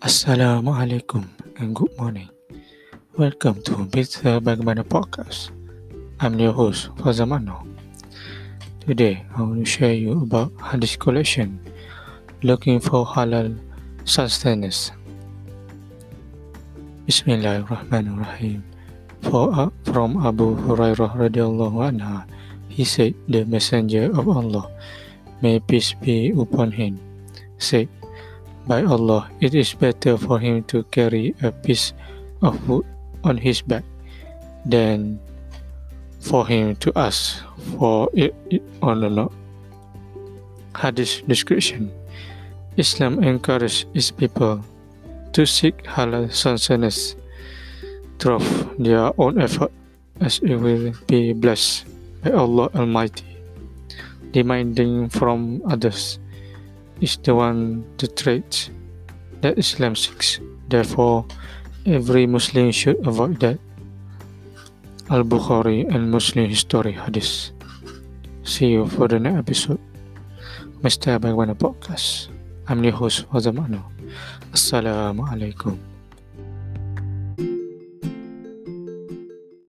Assalamualaikum and good morning. Welcome to Bita Bagaimana Podcast. I'm your host, Fazamano. Today, I want to share you about Hadith collection, looking for halal sustenance. Bismillahirrahmanirrahim. For, uh, from Abu Hurairah radiallahu anha, he said, the messenger of Allah, may peace be upon him, said, by Allah, it is better for him to carry a piece of wood on his back than for him to ask for it on the Lord. Hadith description Islam encourages its people to seek halal sustenance through their own effort as it will be blessed by Allah Almighty. Demanding from others is the one the trait that Islam seeks. Therefore, every Muslim should avoid that. Al Bukhari and Muslim History Hadith. See you for the next episode. Mr. Bagaimana Podcast. I'm your host, Wazamano. Assalamualaikum.